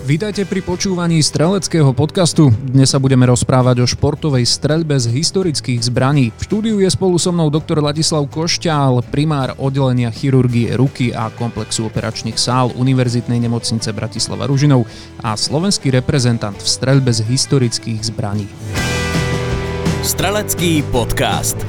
Vítajte pri počúvaní streleckého podcastu. Dnes sa budeme rozprávať o športovej streľbe z historických zbraní. V štúdiu je spolu so mnou doktor Ladislav Košťál, primár oddelenia chirurgie ruky a komplexu operačných sál Univerzitnej nemocnice Bratislava Ružinov a slovenský reprezentant v streľbe z historických zbraní. Strelecký podcast.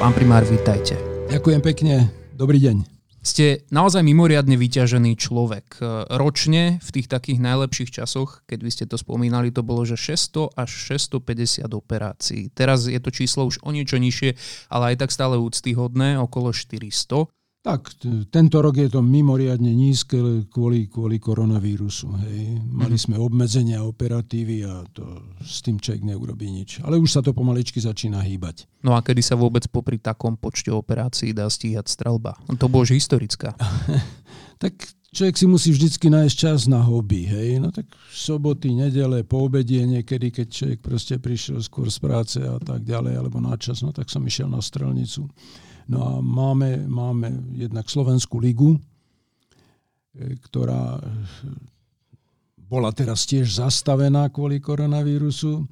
Pán primár, vítajte. Ďakujem pekne. Dobrý deň. Ste naozaj mimoriadne vyťažený človek. Ročne v tých takých najlepších časoch, keď vy ste to spomínali, to bolo, že 600 až 650 operácií. Teraz je to číslo už o niečo nižšie, ale aj tak stále úctyhodné, okolo 400. Tak, tento rok je to mimoriadne nízke kvôli, kvôli koronavírusu. Hej. Mali mhm. sme obmedzenia operatívy a to s tým človek neurobí nič. Ale už sa to pomaličky začína hýbať. No a kedy sa vôbec popri takom počte operácií dá stíhať strelba? To bolo už historická. tak človek si musí vždycky nájsť čas na hobby. Hej. No tak soboty, nedele, po obedie niekedy, keď človek proste prišiel skôr z práce a tak ďalej, alebo na čas, no tak som išiel na strelnicu. No a máme, máme jednak Slovenskú ligu, e, ktorá bola teraz tiež zastavená kvôli koronavírusu,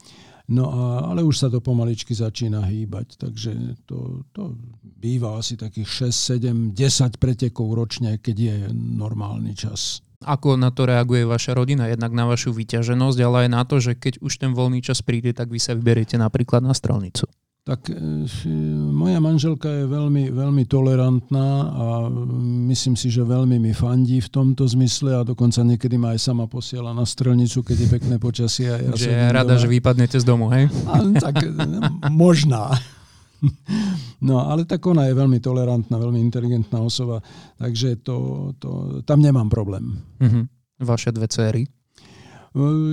no a, ale už sa to pomaličky začína hýbať, takže to, to býva asi takých 6, 7, 10 pretekov ročne, keď je normálny čas. Ako na to reaguje vaša rodina? Jednak na vašu vyťaženosť, ale aj na to, že keď už ten voľný čas príde, tak vy sa vyberiete napríklad na strelnicu tak e, moja manželka je veľmi, veľmi tolerantná a myslím si, že veľmi mi fandí v tomto zmysle a dokonca niekedy ma aj sama posiela na strelnicu, keď je pekné počasie. Ja že je rada, doma. že vypadnete z domu, hej? A, tak možná. No, ale tak ona je veľmi tolerantná, veľmi inteligentná osoba, takže to, to, tam nemám problém. Uh-huh. Vaše dve céry?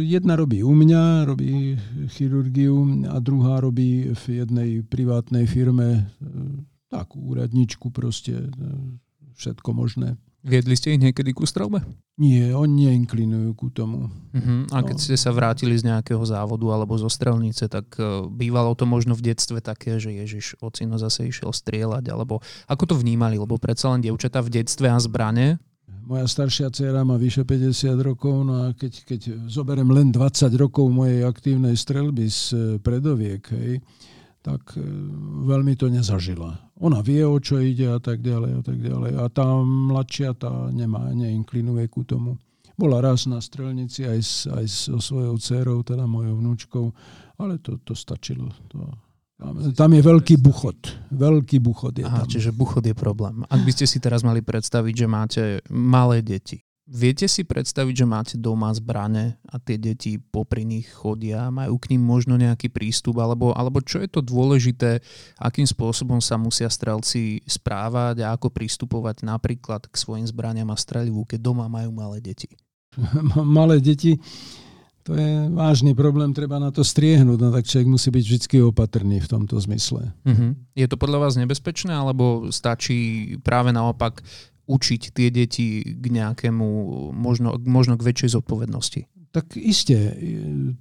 Jedna robí u mňa, robí chirurgiu a druhá robí v jednej privátnej firme takú úradničku proste, všetko možné. Viedli ste ich niekedy ku strelbe? Nie, oni neinklinujú ku tomu. Uh-huh. A keď no. ste sa vrátili z nejakého závodu alebo zo strelnice, tak bývalo to možno v detstve také, že Ježiš, ocino zase išiel strieľať, alebo ako to vnímali, lebo predsa len dievčatá v detstve a zbrane, moja staršia dcera má vyše 50 rokov, no a keď, keď zoberiem len 20 rokov mojej aktívnej strelby z e, predoviek, hej, tak e, veľmi to nezažila. Ona vie, o čo ide a tak ďalej a tak ďalej. A tá mladšia, tá nemá, neinklinuje ku tomu. Bola raz na strelnici aj, s, aj so svojou dcerou, teda mojou vnúčkou, ale to, to stačilo. To, tam je veľký buchod. Veľký buchod je Aha, tam. čiže buchod je problém. Ak by ste si teraz mali predstaviť, že máte malé deti, viete si predstaviť, že máte doma zbrane a tie deti popri nich chodia, majú k ním možno nejaký prístup, alebo, alebo čo je to dôležité, akým spôsobom sa musia strelci správať a ako pristupovať napríklad k svojim zbraniam a strelivu, keď doma majú malé deti? malé deti to je vážny problém, treba na to striehnúť, no tak človek musí byť vždy opatrný v tomto zmysle. Uh-huh. Je to podľa vás nebezpečné, alebo stačí práve naopak učiť tie deti k nejakému, možno, možno k väčšej zodpovednosti? Tak iste,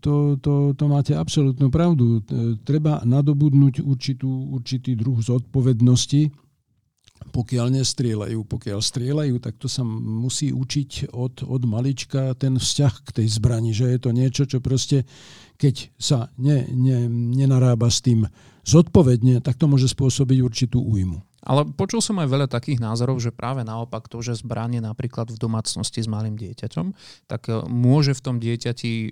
to, to, to máte absolútnu pravdu. Treba nadobudnúť určitú, určitý druh zodpovednosti, pokiaľ nestrieľajú. Pokiaľ strieľajú, tak to sa musí učiť od, od malička ten vzťah k tej zbrani, že je to niečo, čo proste, keď sa ne, ne, nenarába s tým zodpovedne, tak to môže spôsobiť určitú újmu. Ale počul som aj veľa takých názorov, že práve naopak to, že zbranie napríklad v domácnosti s malým dieťaťom, tak e, môže v tom dieťati e,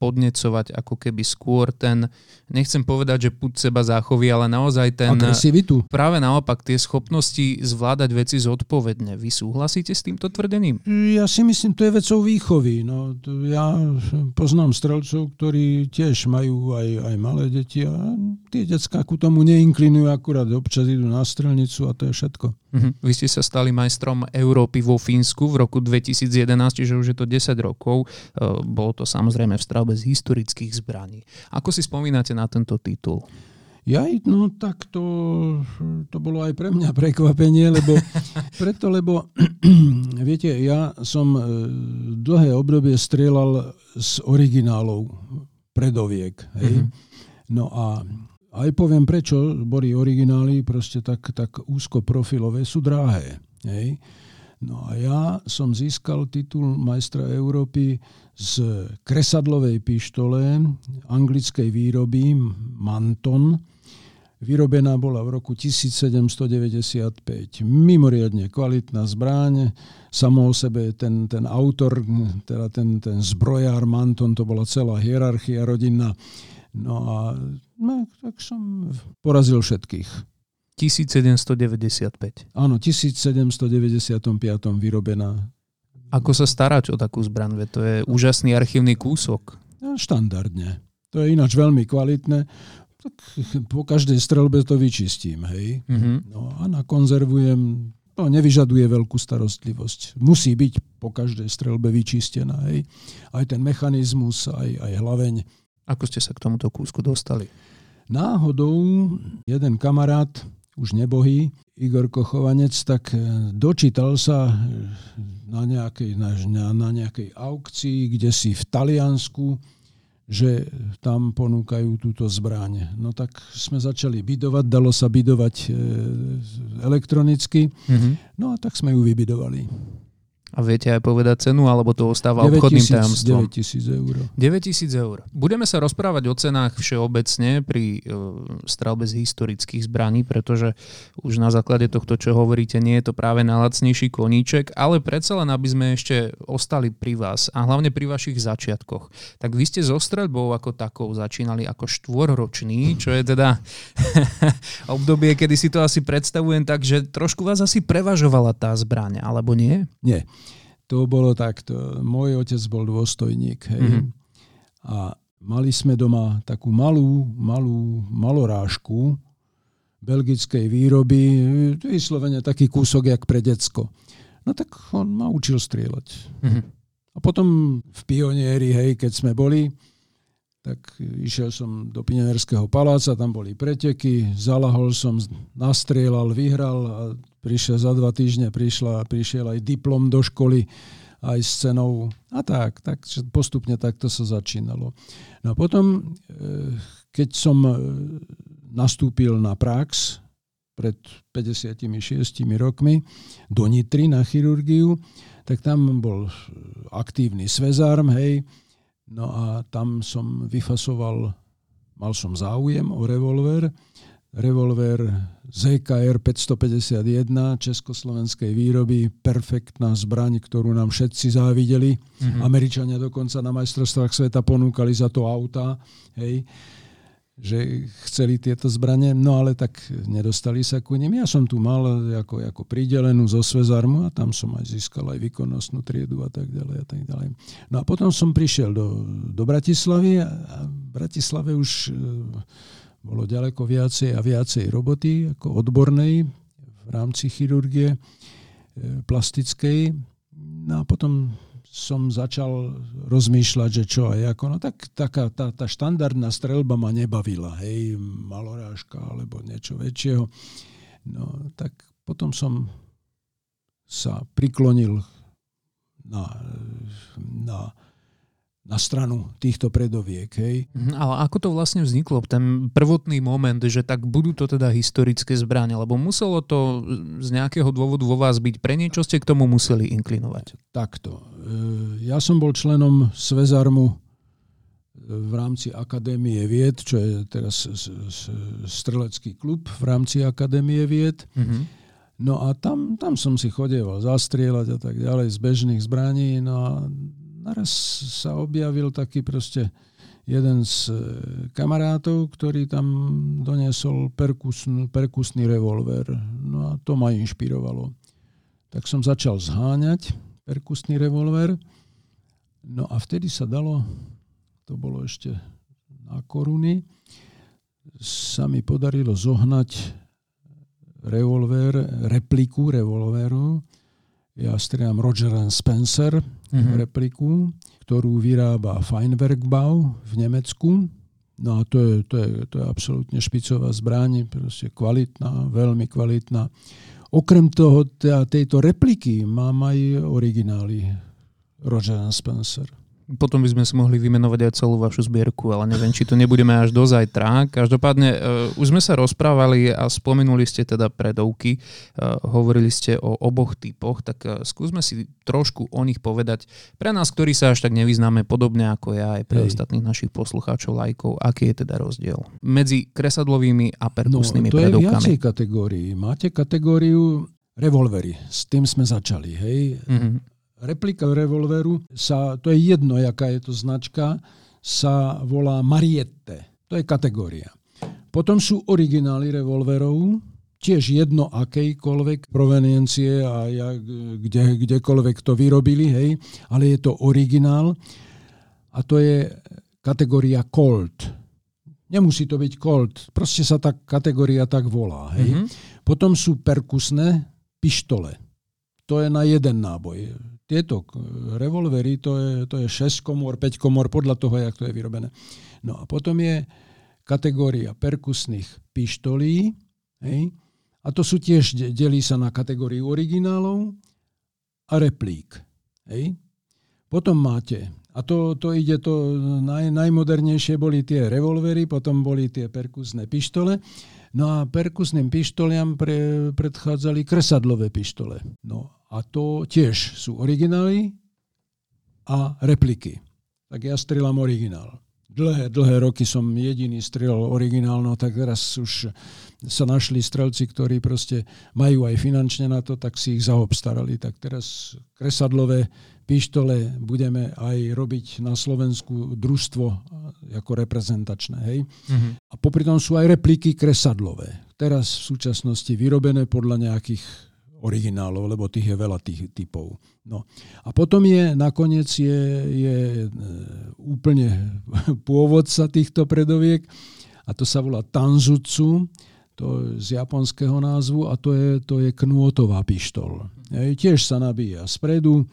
podnecovať ako keby skôr ten, nechcem povedať, že púd seba záchovy, ale naozaj ten... Agresivitu. Práve naopak tie schopnosti zvládať veci zodpovedne. Vy súhlasíte s týmto tvrdením? Ja si myslím, to je vecou výchovy. No, ja poznám strelcov, ktorí tiež majú aj, aj malé deti a tie detská ku tomu neinklinujú, akurát občas idú na strelnicu rukavicu a to je všetko. Uh-huh. Vy ste sa stali majstrom Európy vo Fínsku v roku 2011, čiže už je to 10 rokov. Uh, bolo to samozrejme v strelbe z historických zbraní. Ako si spomínate na tento titul? Ja, no tak to, to bolo aj pre mňa prekvapenie, lebo preto, lebo viete, ja som e, dlhé obdobie strieľal z originálov predoviek. Hej? Mm-hmm. No a aj poviem prečo, boli originály proste tak, tak úzko profilové, sú drahé. Hej? No a ja som získal titul majstra Európy z kresadlovej pištole anglickej výroby Manton, Vyrobená bola v roku 1795. Mimoriadne kvalitná zbráň. Samo o sebe ten, ten autor, teda ten, ten zbrojár Manton, to bola celá hierarchia rodinná. No a no, tak som porazil všetkých. 1795. Áno, 1795 vyrobená. Ako sa starať o takú zbran? To je úžasný archívny kúsok. No, štandardne. To je ináč veľmi kvalitné tak po každej strelbe to vyčistím, hej. Mm-hmm. No a nakonzervujem, to nevyžaduje veľkú starostlivosť. Musí byť po každej strelbe vyčistená, hej. Aj ten mechanizmus, aj, aj hlaveň. Ako ste sa k tomuto kúsku dostali? Náhodou jeden kamarát, už nebohý, Igor Kochovanec, tak e, dočítal sa e, na nejakej, na, na nejakej aukcii, kde si v Taliansku že tam ponúkajú túto zbraň. No tak sme začali bidovať, dalo sa bidovať e, elektronicky, mm-hmm. no a tak sme ju vybidovali. A viete aj povedať cenu, alebo to ostáva 9 obchodným tajomstvom? 9 tisíc eur. 9 tisíc eur. Budeme sa rozprávať o cenách všeobecne pri uh, strelbe z historických zbraní, pretože už na základe tohto, čo hovoríte, nie je to práve najlacnejší koníček, ale predsa len, aby sme ešte ostali pri vás a hlavne pri vašich začiatkoch. Tak vy ste so streľbou ako takou začínali ako štvorročný, čo je teda obdobie, kedy si to asi predstavujem tak, že trošku vás asi prevažovala tá zbraň, alebo nie? Nie to bolo takto. Môj otec bol dôstojník. Hej. Mm-hmm. A mali sme doma takú malú, malú malorážku belgickej výroby, vyslovene taký kúsok, jak pre decko. No tak on ma učil strieľať. Mm-hmm. A potom v pionieri, hej, keď sme boli, tak išiel som do Pionierského paláca, tam boli preteky, zalahol som, nastrieľal, vyhral a prišiel za dva týždne, prišla, prišiel aj diplom do školy aj s cenou a tak, tak postupne takto sa začínalo. No a potom, e, keď som e, nastúpil na prax pred 56 rokmi do Nitry na chirurgiu, tak tam bol aktívny svezárm, hej, No a tam som vyfasoval, mal som záujem o revolver, revolver ZKR 551 československej výroby, perfektná zbraň, ktorú nám všetci závideli. Mm-hmm. Američania dokonca na majstrovstvách sveta ponúkali za to auta. Hej že chceli tieto zbranie, no ale tak nedostali sa ku nim. Ja som tu mal ako, ako pridelenú zo Svezarmu a tam som aj získal aj výkonnostnú triedu a tak ďalej a tak ďalej. No a potom som prišiel do, do Bratislavy a v Bratislave už e, bolo ďaleko viacej a viacej roboty ako odbornej v rámci chirurgie e, plastickej. No a potom som začal rozmýšľať, že čo a ako. No tak taká, tá, tá štandardná strelba ma nebavila, hej, malorážka alebo niečo väčšieho. No tak potom som sa priklonil na, na na stranu týchto predoviek. Hej. Mhm, ale ako to vlastne vzniklo, ten prvotný moment, že tak budú to teda historické zbranie, lebo muselo to z nejakého dôvodu vo vás byť, pre niečo ste k tomu museli inklinovať? Takto. E, ja som bol členom Svezarmu e, v rámci Akadémie vied, čo je teraz strelecký klub v rámci Akadémie vied. Mm-hmm. No a tam, tam som si chodieval zastrieľať a tak ďalej z bežných zbraní. No a naraz sa objavil taký proste jeden z e, kamarátov, ktorý tam doniesol perkusn, perkusný revolver. No a to ma inšpirovalo. Tak som začal zháňať perkusný revolver. No a vtedy sa dalo, to bolo ešte na koruny, sa mi podarilo zohnať revolver, repliku revolveru. Ja strieľam Roger Spencer mm-hmm. repliku, ktorú vyrába Feinbergbau v Nemecku. No a to je, to je, to je absolútne špicová zbraň, proste kvalitná, veľmi kvalitná. Okrem toho, tejto repliky mám aj originály Roger Spencer. Potom by sme si mohli vymenovať aj celú vašu zbierku, ale neviem, či to nebudeme až do zajtra. Každopádne, uh, už sme sa rozprávali a spomenuli ste teda predovky, uh, hovorili ste o oboch typoch, tak uh, skúsme si trošku o nich povedať. Pre nás, ktorí sa až tak nevyznáme, podobne ako ja, aj pre Hej. ostatných našich poslucháčov, lajkov, aký je teda rozdiel medzi kresadlovými a perkusnými no, to predovkami? Je viacej kategórií. Máte kategóriu revolvery, s tým sme začali, hej. Mm-hmm replika revolveru sa, to je jedno, jaká je to značka, sa volá Mariette. To je kategória. Potom sú originály revolverov, tiež jedno akejkoľvek proveniencie a ja, kde, kdekoľvek to vyrobili, hej, ale je to originál a to je kategória Colt. Nemusí to byť Colt, proste sa tá kategória tak volá. Hej. Mm-hmm. Potom sú perkusné pištole. To je na jeden náboj tieto revolvery, to je, to je 6 komor, 5 komor, podľa toho, jak to je vyrobené. No a potom je kategória perkusných pištolí, hej, a to sú tiež, delí sa na kategóriu originálov a replík. Hej. Potom máte, a to, to ide to, naj, najmodernejšie boli tie revolvery, potom boli tie perkusné pištole, no a perkusným pištoliam pre, predchádzali kresadlové pištole. No a to tiež sú originály a repliky. Tak ja strieľam originál. Dlhé, dlhé roky som jediný strieľal originálno, tak teraz už sa našli strelci, ktorí proste majú aj finančne na to, tak si ich zaobstarali. Tak teraz kresadlové pištole budeme aj robiť na Slovensku družstvo ako reprezentačné. Hej? Mm-hmm. A popri tom sú aj repliky kresadlové. Teraz v súčasnosti vyrobené podľa nejakých originálov, lebo tých je veľa tých typov. No. A potom je, nakoniec je, je e, úplne pôvodca týchto predoviek a to sa volá Tanzutsu, to z japonského názvu a to je, to je knôtová pištol. Hej, tiež sa nabíja spredu,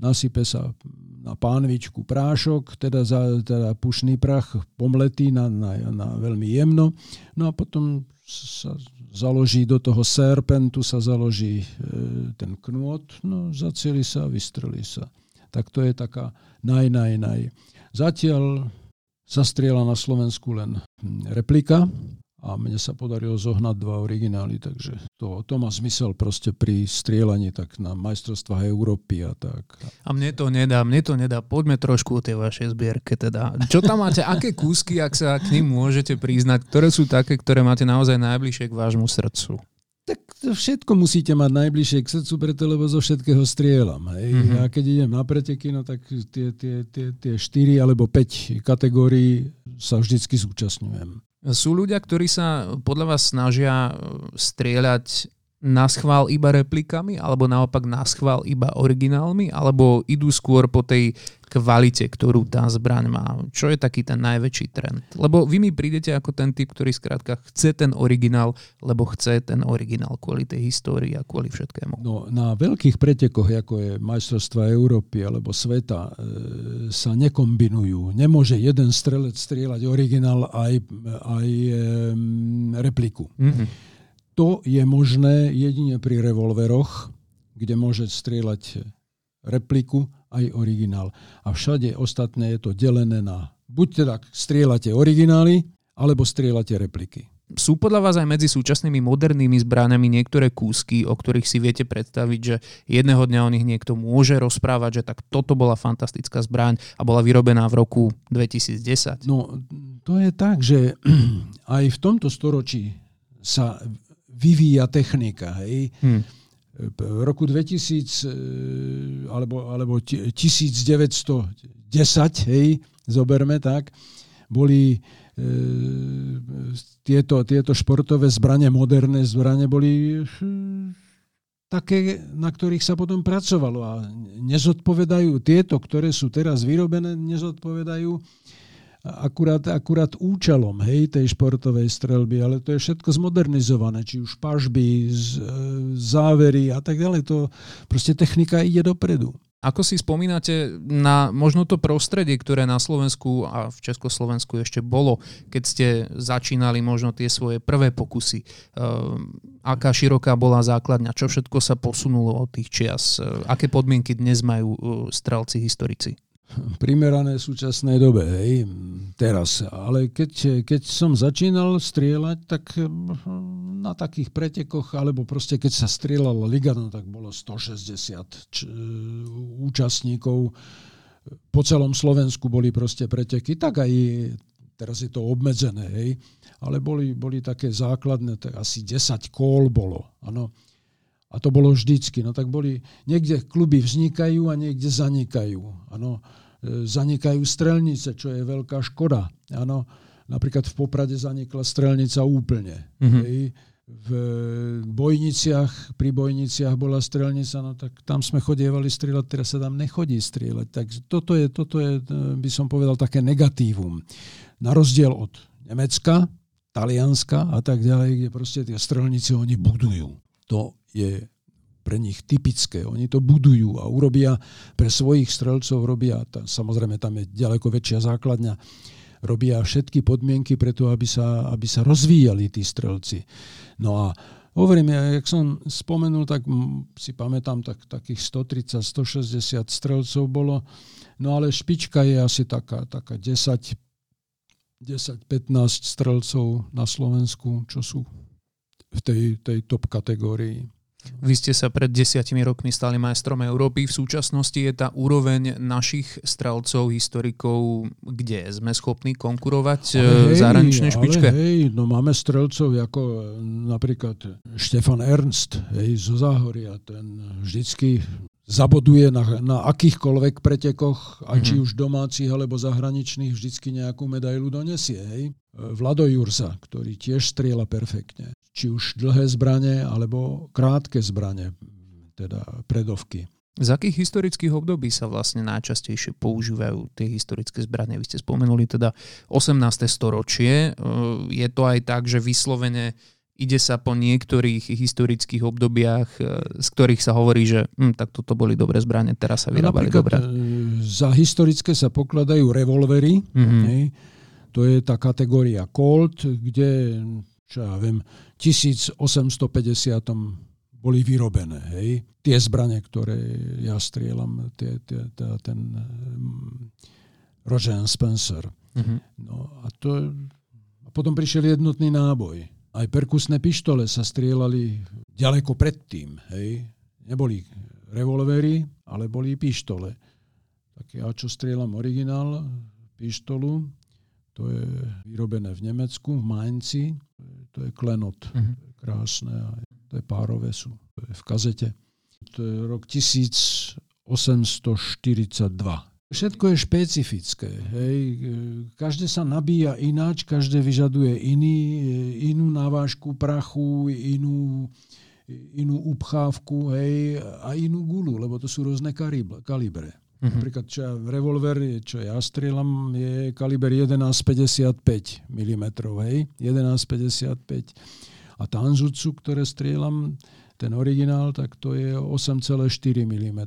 nasype sa na pánvičku prášok, teda, za, teda pušný prach pomletý na, na, na veľmi jemno, no a potom sa založí do toho serpentu, sa založí e, ten knôt, no zacieli sa, vystrelí sa. Tak to je taká naj, naj, naj. Zatiaľ sa strieľa na Slovensku len replika, a mne sa podarilo zohnať dva originály, takže to, to má zmysel proste pri strieľaní tak na majstrovstvách Európy a tak. A mne to nedá, mne to nedá. Poďme trošku o tej vašej zbierke teda. Čo tam máte, aké kúsky, ak sa k ním môžete priznať, ktoré sú také, ktoré máte naozaj najbližšie k vášmu srdcu? Tak všetko musíte mať najbližšie k srdcu, preto lebo zo všetkého strieľam. Hej. Mm-hmm. Ja keď idem na preteky, no tak tie, tie, tie, tie 4 alebo 5 kategórií sa vždycky zúčastňujem. Sú ľudia, ktorí sa podľa vás snažia strieľať na schvál iba replikami, alebo naopak na schvál iba originálmi, alebo idú skôr po tej kvalite, ktorú tá zbraň má. Čo je taký ten najväčší trend? Lebo vy mi prídete ako ten typ, ktorý skrátka chce ten originál, lebo chce ten originál kvôli tej histórii a kvôli všetkému. No, na veľkých pretekoch, ako je majstrovstva Európy alebo sveta, e, sa nekombinujú. Nemôže jeden strelec strieľať originál aj, aj e, repliku. Mm-hmm. To je možné jedine pri revolveroch, kde môže strieľať repliku aj originál. A všade ostatné je to delené na buď teda strieľate originály, alebo strieľate repliky. Sú podľa vás aj medzi súčasnými modernými zbraniami niektoré kúsky, o ktorých si viete predstaviť, že jedného dňa o nich niekto môže rozprávať, že tak toto bola fantastická zbraň a bola vyrobená v roku 2010? No, to je tak, že aj v tomto storočí sa vyvíja technika. Hej? Hmm v roku 2000 e, alebo, alebo 1910, hej, zoberme tak, boli e, tieto, tieto športové zbranie, moderné zbranie boli také, na ktorých sa potom pracovalo a nezodpovedajú tieto, ktoré sú teraz vyrobené, nezodpovedajú akurát, akurát účelom hej, tej športovej strelby, ale to je všetko zmodernizované, či už pažby, e, závery a tak ďalej. To proste technika ide dopredu. Ako si spomínate na možno to prostredie, ktoré na Slovensku a v Československu ešte bolo, keď ste začínali možno tie svoje prvé pokusy? Ehm, aká široká bola základňa? Čo všetko sa posunulo od tých čias? Aké podmienky dnes majú e, strelci historici? Primerané súčasnej dobe, hej, teraz. Ale keď, keď som začínal strieľať, tak hm, na takých pretekoch, alebo proste keď sa strieľala liga, no tak bolo 160 č- účastníkov. Po celom Slovensku boli proste preteky, tak aj teraz je to obmedzené, hej. Ale boli, boli také základné, tak asi 10 kól bolo, áno. A to bolo vždycky. No tak boli, niekde kluby vznikajú a niekde zanikajú. Ano, e, zanikajú strelnice, čo je veľká škoda. Ano, napríklad v Poprade zanikla strelnica úplne. Mm-hmm. Hej. V Bojniciach, pri Bojniciach bola strelnica, no tak tam sme chodievali strieľať, teraz sa tam nechodí strieľať. Takže toto je, toto je, e, by som povedal, také negatívum. Na rozdiel od Nemecka, Talianska a tak ďalej, kde proste tie strelnice oni budujú. To je pre nich typické. Oni to budujú a urobia pre svojich strelcov, robia, tá, samozrejme tam je ďaleko väčšia základňa, robia všetky podmienky preto, aby sa, aby sa rozvíjali tí strelci. No a hovorím, ja, jak som spomenul, tak si pamätám, tak, takých 130-160 strelcov bolo, no ale špička je asi taká, taká 10 10-15 strelcov na Slovensku, čo sú v tej, tej top kategórii. Vy ste sa pred desiatimi rokmi stali majstrom Európy. V súčasnosti je tá úroveň našich strelcov, historikov, kde sme schopní konkurovať ale hej, zahraničnej špičke? Ale hej, no máme strelcov ako eh, napríklad Štefan Ernst hej, zo Záhoria. Ten vždycky zaboduje na, na akýchkoľvek pretekoch, a či mhm. už domácich alebo zahraničných, vždycky nejakú medailu donesie. Hej. Vlado Jurza, ktorý tiež strieľa perfektne či už dlhé zbranie alebo krátke zbranie, teda predovky. Z akých historických období sa vlastne najčastejšie používajú tie historické zbranie? Vy ste spomenuli teda 18. storočie. Je to aj tak, že vyslovene ide sa po niektorých historických obdobiach, z ktorých sa hovorí, že hm, tak toto boli dobré zbranie, teraz sa vyrábali dobre. E, za historické sa pokladajú revolvery. Mm-hmm. To je tá kategória Colt, kde čo ja viem, 1850 boli vyrobené. Hej. Tie zbranie, ktoré ja strieľam, tie, tie, tie, ten um, Roger Spencer. Mm-hmm. No a to, a potom prišiel jednotný náboj. Aj perkusné pištole sa strieľali ďaleko predtým. Hej. Neboli revolvery, ale boli pištole. Tak ja čo strieľam originál pištolu, to je vyrobené v Nemecku, v Mainci. To je klenot. Uh-huh. Krásne. A to je párové sú. To je v kazete. To je rok 1842. Všetko je špecifické. Hej. Každé sa nabíja ináč, každé vyžaduje iný, inú navážku prachu, inú, inú upchávku hej, a inú gulu, lebo to sú rôzne kalibre. Mm-hmm. Napríklad čo ja, revolver, čo ja strieľam, je kaliber 11,55 mm, hej, 11,55. A Tanzutsu, ktoré strieľam, ten originál, tak to je 8,4 mm.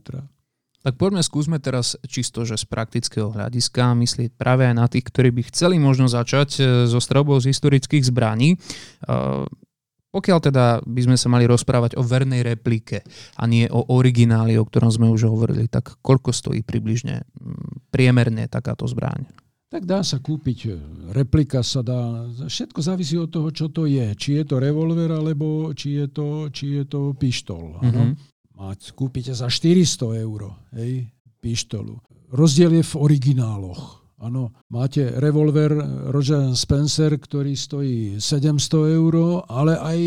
Tak poďme skúsme teraz čisto, že z praktického hľadiska myslieť práve aj na tých, ktorí by chceli možno začať e, so strelbou z historických zbraní. Pokiaľ teda by sme sa mali rozprávať o vernej replike a nie o origináli, o ktorom sme už hovorili, tak koľko stojí približne mm, priemerne takáto zbraň? Tak dá sa kúpiť, e, replika sa dá, všetko závisí od toho, čo to je. Či je to revolver, alebo či je to, či je to pištol. Mm-hmm. Mať, kúpite za 400 eur hej, pištolu. Rozdiel je v origináloch. Áno, máte revolver Roger Spencer, ktorý stojí 700 eur, ale aj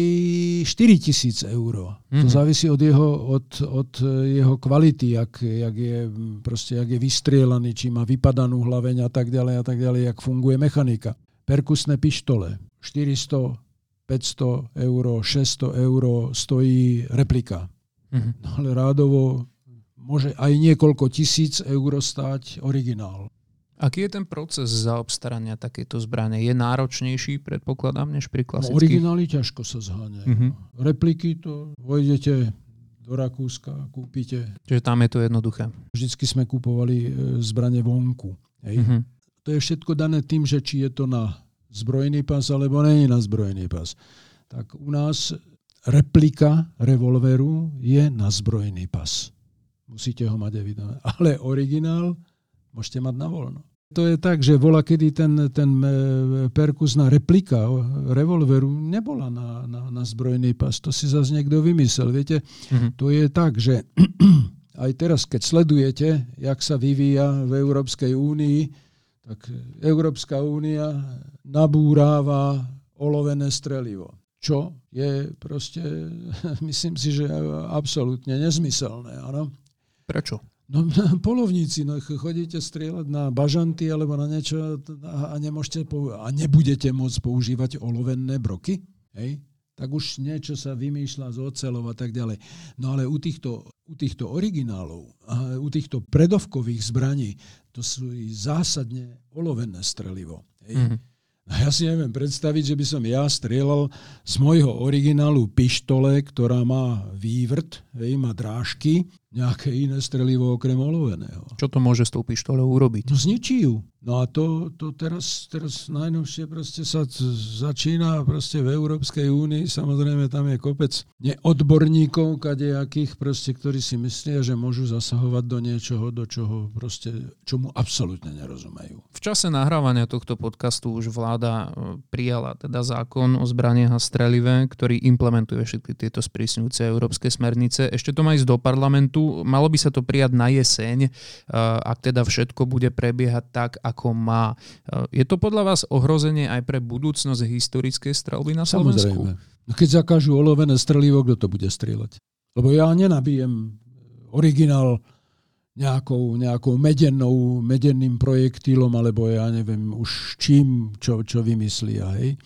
4000 eur. Mm-hmm. To mhm. závisí od jeho, od, od jeho kvality, jak, jak, je, proste, jak je vystrielaný, či má vypadanú hlaveň a tak ďalej a tak ďalej, jak funguje mechanika. Perkusné pištole 400, 500 eur, 600 eur stojí replika. Mm-hmm. No ale rádovo môže aj niekoľko tisíc eur stáť originál. Aký je ten proces zaobstarania takéto zbrane? Je náročnejší, predpokladám, než pri No, klasických? originály ťažko sa zháňajú. Mhm. Repliky to vojdete do Rakúska, kúpite. Čiže tam je to jednoduché. Vždycky sme kupovali e, zbrane vonku. Hej. Mhm. To je všetko dané tým, že či je to na zbrojný pas alebo není na zbrojný pas. Tak u nás replika revolveru je na zbrojný pas. Musíte ho mať evidentne. Ale originál môžete mať na voľno. To je tak, že bola kedy ten, ten e, perkusná replika revolveru nebola na, na, na zbrojný pas. To si zase niekto vymyslel. Viete, Mhm. to je tak, že aj teraz, keď sledujete, jak sa vyvíja v Európskej únii, tak Európska únia nabúráva olovené strelivo. Čo je proste, myslím si, že absolútne nezmyselné. Áno? Prečo? No polovníci, no chodíte strieľať na bažanty alebo na niečo a, a nemôžete pou- a nebudete môcť používať olovenné broky, hej? tak už niečo sa vymýšľa z ocelov a tak ďalej. No ale u týchto, u týchto originálov, a u týchto predovkových zbraní, to sú i zásadne olovené strelivo. Hej? Mhm. A ja si neviem predstaviť, že by som ja strieľal z môjho originálu pištole, ktorá má vývrt, hej, má drážky, nejaké iné strelivo okrem oloveného. Čo to môže s tou pištoľou urobiť? No zničí ju. No a to, to teraz, teraz najnovšie proste sa začína proste v Európskej únii, samozrejme tam je kopec neodborníkov, kadejakých proste, ktorí si myslia, že môžu zasahovať do niečoho, do čoho proste, čomu absolútne nerozumejú. V čase nahrávania tohto podcastu už vláda e, prijala teda zákon o zbraniach a strelive, ktorý implementuje všetky tieto sprísňujúce európske smernice. Ešte to má ísť do parlamentu. Malo by sa to prijať na jeseň, e, ak teda všetko bude prebiehať tak, ako má. E, Je to podľa vás ohrozenie aj pre budúcnosť historickej strelby na Slovensku? No keď zakážu olovené strelivo, kto to bude strieľať? Lebo ja nenabijem originál nejakou, nejakou medennou, medenným projektilom, alebo ja neviem už čím, čo, čo vymyslia. Hej?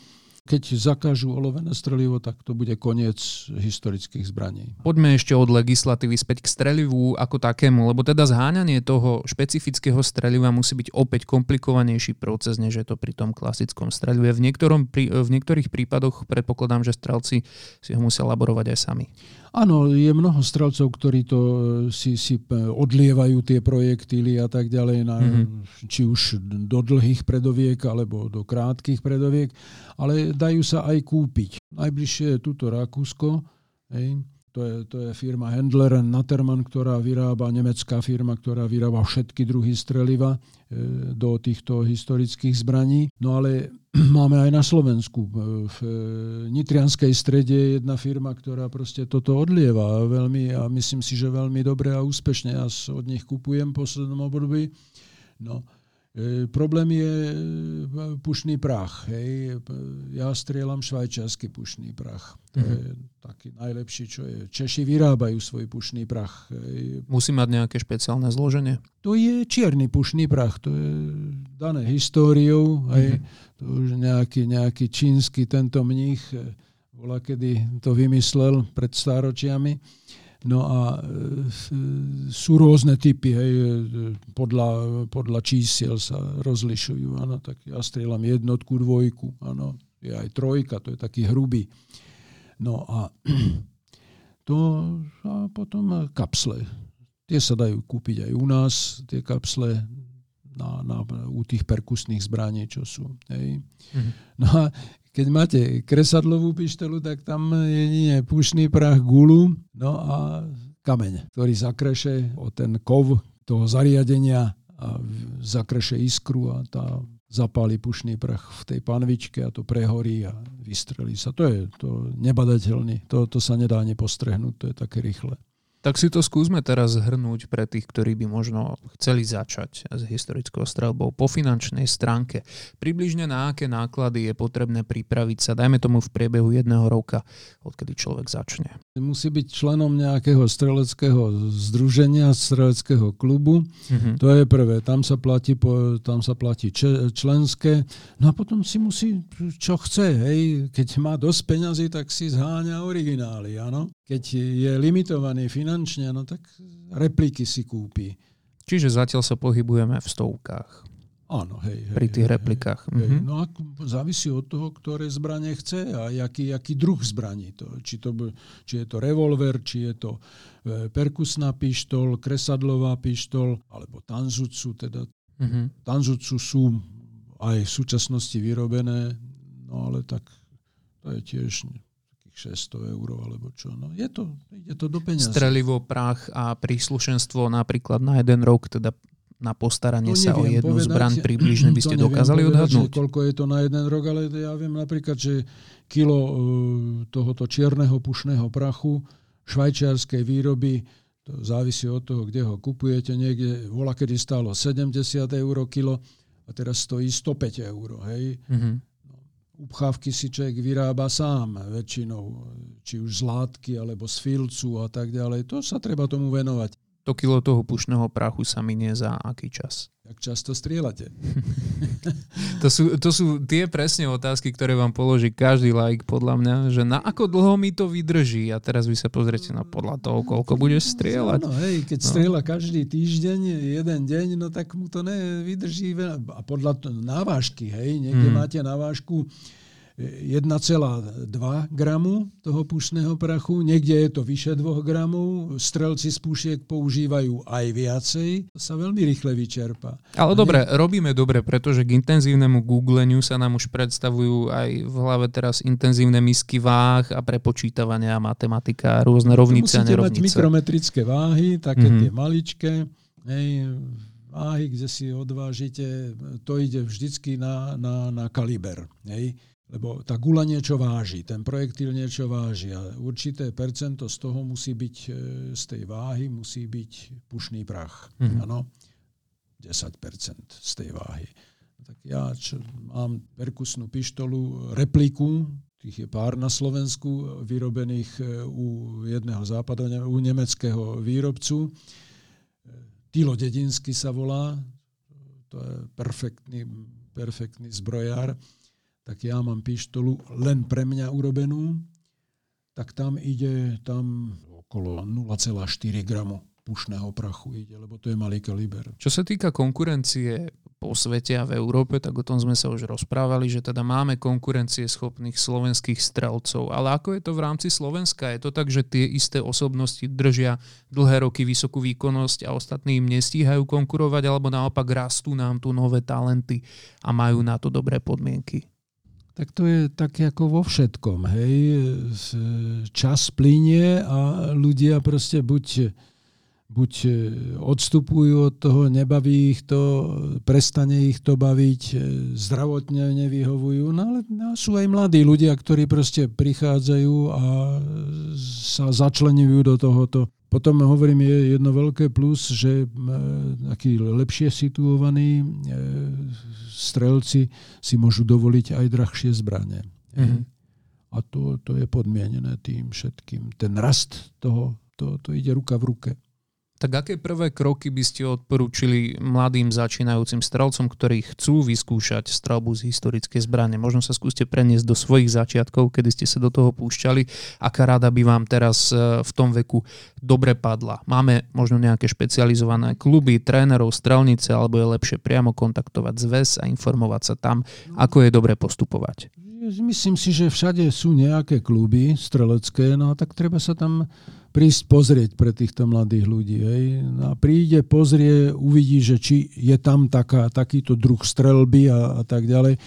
Keď zakážu olovené strelivo, tak to bude koniec historických zbraní. Poďme ešte od legislatívy späť k strelivu ako takému, lebo teda zháňanie toho špecifického streliva musí byť opäť komplikovanejší proces, než je to pri tom klasickom strelive. V, niektorom, v niektorých prípadoch predpokladám, že strelci si ho musia laborovať aj sami. Áno, je mnoho strelcov, ktorí to e, si, si e, odlievajú tie projektíly a tak ďalej, na, Mhm. mm-hmm. či už do dlhých predoviek alebo do krátkých predoviek, ale dajú sa aj kúpiť. Najbližšie je tuto Rakúsko, hej, to je, to je firma Handler Natterman, ktorá vyrába, nemecká firma, ktorá vyrába všetky druhy streliva e, do týchto historických zbraní. No ale máme aj na Slovensku. E, V e, Nitrianskej strede je jedna firma, ktorá proste toto odlieva veľmi a myslím si, že veľmi dobre a úspešne. Ja od nich kupujem v poslednom období. No, problém je e, pušný prach. Hej. E, Ja strieľam švajčiarsky pušný prach. To je taký najlepší, čo je. Češi vyrábajú svoj pušný prach. Hej. Musí mať nejaké špeciálne zloženie. To je čierny pušný prach, to je dané históriou, aj to už nejaký, nejaký čínsky tento mních bola, kedy to vymyslel pred stáročiami. No a e, sú rôzne typy, hej, e, podľa, podľa čísiel sa rozlišujú. Áno, tak ja strieľam jednotku, dvojku, áno, je aj trojka, to je taký hrubý. No a to a potom kapsle. Tie sa dajú kúpiť aj u nás, tie kapsle na, na, u tých perkusných zbraní, čo sú. Hej. Mhm. No a keď máte kresadlovú pištolu, tak tam je nie pušný prach gulu, no a kameň, ktorý zakreše o ten kov toho zariadenia a zakreše iskru a tá zapáli pušný prach v tej panvičke a to prehorí a vystrelí sa. To je to nebadateľný. To, to sa nedá ani postrehnúť, to je také rýchle. Tak si to skúsme teraz zhrnúť pre tých, ktorí by možno chceli začať s historickou strelbou po finančnej stránke. Približne na aké náklady je potrebné pripraviť sa, dajme tomu v priebehu jedného roka, odkedy človek začne. Musí byť členom nejakého streleckého združenia, streleckého klubu. Mhm. To je prvé. Tam sa platí, po, tam sa platí členské. No a potom si musí, čo chce. Hej. Keď má dosť peňazí, tak si zháňa originály. Áno? Keď je limitovaný finančne, no tak repliky si kúpi. Čiže zatiaľ sa pohybujeme v stovkách. Áno, hej, hej. pri tých hej, replikách. Hej, Mhm. no a závisí od toho, ktoré zbranie chce a jaký, jaký druh zbraní. To, či, to, či je to revolver, či je to e, perkusná pištol, kresadlová pištol, alebo tanzutsu. Teda Mhm. tanzutsu sú aj v súčasnosti vyrobené, no ale tak to je tiež 600 eur alebo čo. No je to, ide to do peniazy. Strelivo, prach a príslušenstvo napríklad na jeden rok, teda na postaranie To sa o jednu povedať. zbraň približne by ste dokázali povedať, odhadnúť? Koľko je to na jeden rok, ale ja viem napríklad, že kilo e, tohoto čierneho pušného prachu švajčiarskej výroby, to závisí od toho, kde ho kupujete, niekde vola, kedy stálo 70 eur kilo a teraz stojí 105 eur. Hej. Mhm. Upchávky si človek vyrába sám väčšinou, či už z látky alebo z filcu a tak ďalej. To sa treba tomu venovať. To kilo toho pušného prachu sa minie za aký čas? Jak často strieľate? To sú, to sú tie presne otázky, ktoré vám položí každý like podľa mňa, že na ako dlho mi to vydrží a teraz vy sa pozriete na podľa toho, koľko budeš strieľať. Áno, hej, keď No. strieľa každý týždeň, jeden deň, no tak mu to nevydrží veľa. A podľa návážky, hej, niekde Mm. máte na vážku e, 1,2 gramu toho pušného prachu, niekde je to vyše 2 gramov, strelci z pušiek používajú aj viacej, to sa veľmi rýchle vyčerpá. Ale dobre, robíme dobre, pretože k intenzívnemu googleniu sa nám už predstavujú aj v hlave teraz intenzívne misky váh a prepočítavania, matematika, rôzne rovnice a Musíte mať nerovnice. mikrometrické váhy, také Mhm. tie maličké, hej, váhy, kde si odvážite, to ide vždycky na, na, na kaliber. Hej. Lebo tá gula niečo váži, ten projektil niečo váži a určité percento z toho musí byť, e, z tej váhy musí byť pušný prach. Mhm. Áno, 10% z tej váhy. Tak ja čo, mám perkusnú pištolu, repliku, tých je pár na Slovensku, vyrobených e, u jedného západu, u nemeckého výrobcu. Tilo Dedinsky sa volá, to je perfektný, perfektný zbrojár. Tak ja mám pištolu len pre mňa urobenú, tak tam ide tam okolo 0,4 gramu pušného prachu ide, lebo to je malý kaliber. Čo sa týka konkurencie po svete a v Európe, tak o tom sme sa už rozprávali, že teda máme konkurencie schopných slovenských strelcov. Ale ako je to v rámci Slovenska? Je to tak, že tie isté osobnosti držia dlhé roky vysokú výkonnosť a ostatní im nestíhajú konkurovať, alebo naopak rastú nám tu nové talenty a majú na to dobré podmienky? Tak to je také ako vo všetkom, hej. Čas plinie a ľudia proste buď, buď odstupujú od toho, nebaví ich to, prestane ich to baviť, zdravotne nevyhovujú, no ale sú aj mladí ľudia, ktorí proste prichádzajú a sa začlenujú do tohoto. Potom hovorím, je jedno veľké plus, že takí lepšie situovaní strelci si môžu dovoliť aj drahšie zbranie. Mhm. A to, to je podmienené tým všetkým. Ten rast toho, to, to ide ruka v ruke. Tak aké prvé kroky by ste odporúčili mladým začínajúcim strelcom, ktorí chcú vyskúšať strelbu z historickej zbrane? Možno sa skúste preniesť do svojich začiatkov, kedy ste sa do toho púšťali. Aká rada by vám teraz e, v tom veku dobre padla? Máme možno nejaké špecializované kluby, trénerov, strelnice, alebo je lepšie priamo kontaktovať zväz a informovať sa tam, ako je dobre postupovať? Myslím si, že všade sú nejaké kluby strelecké, no a tak treba sa tam prísť pozrieť pre týchto mladých ľudí. Hej. No a príde, pozrie, uvidí, že či je tam taká, takýto druh strelby a, a tak ďalej.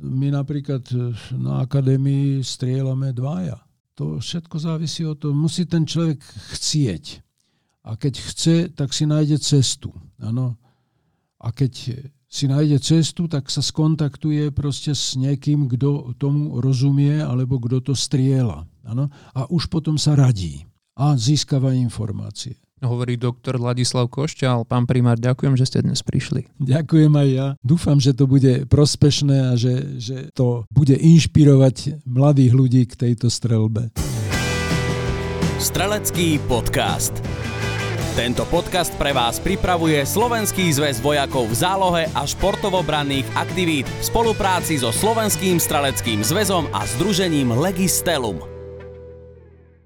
My napríklad na akadémii strieľame dvaja. To všetko závisí od toho. Musí ten človek chcieť. A keď chce, tak si nájde cestu. Ano. A keď si nájde cestu, tak sa skontaktuje proste s niekým, kto tomu rozumie, alebo kto to strieľa. Ano? A už potom sa radí a získava informácie. Hovorí doktor Ladislav Košťal. Pán primár, ďakujem, že ste dnes prišli. Ďakujem aj ja. Dúfam, že to bude prospešné a že, že to bude inšpirovať mladých ľudí k tejto strelbe. Strelecký podcast. Tento podcast pre vás pripravuje Slovenský zväz vojakov v zálohe a športovobranných aktivít v spolupráci so Slovenským streleckým zväzom a združením Legistelum.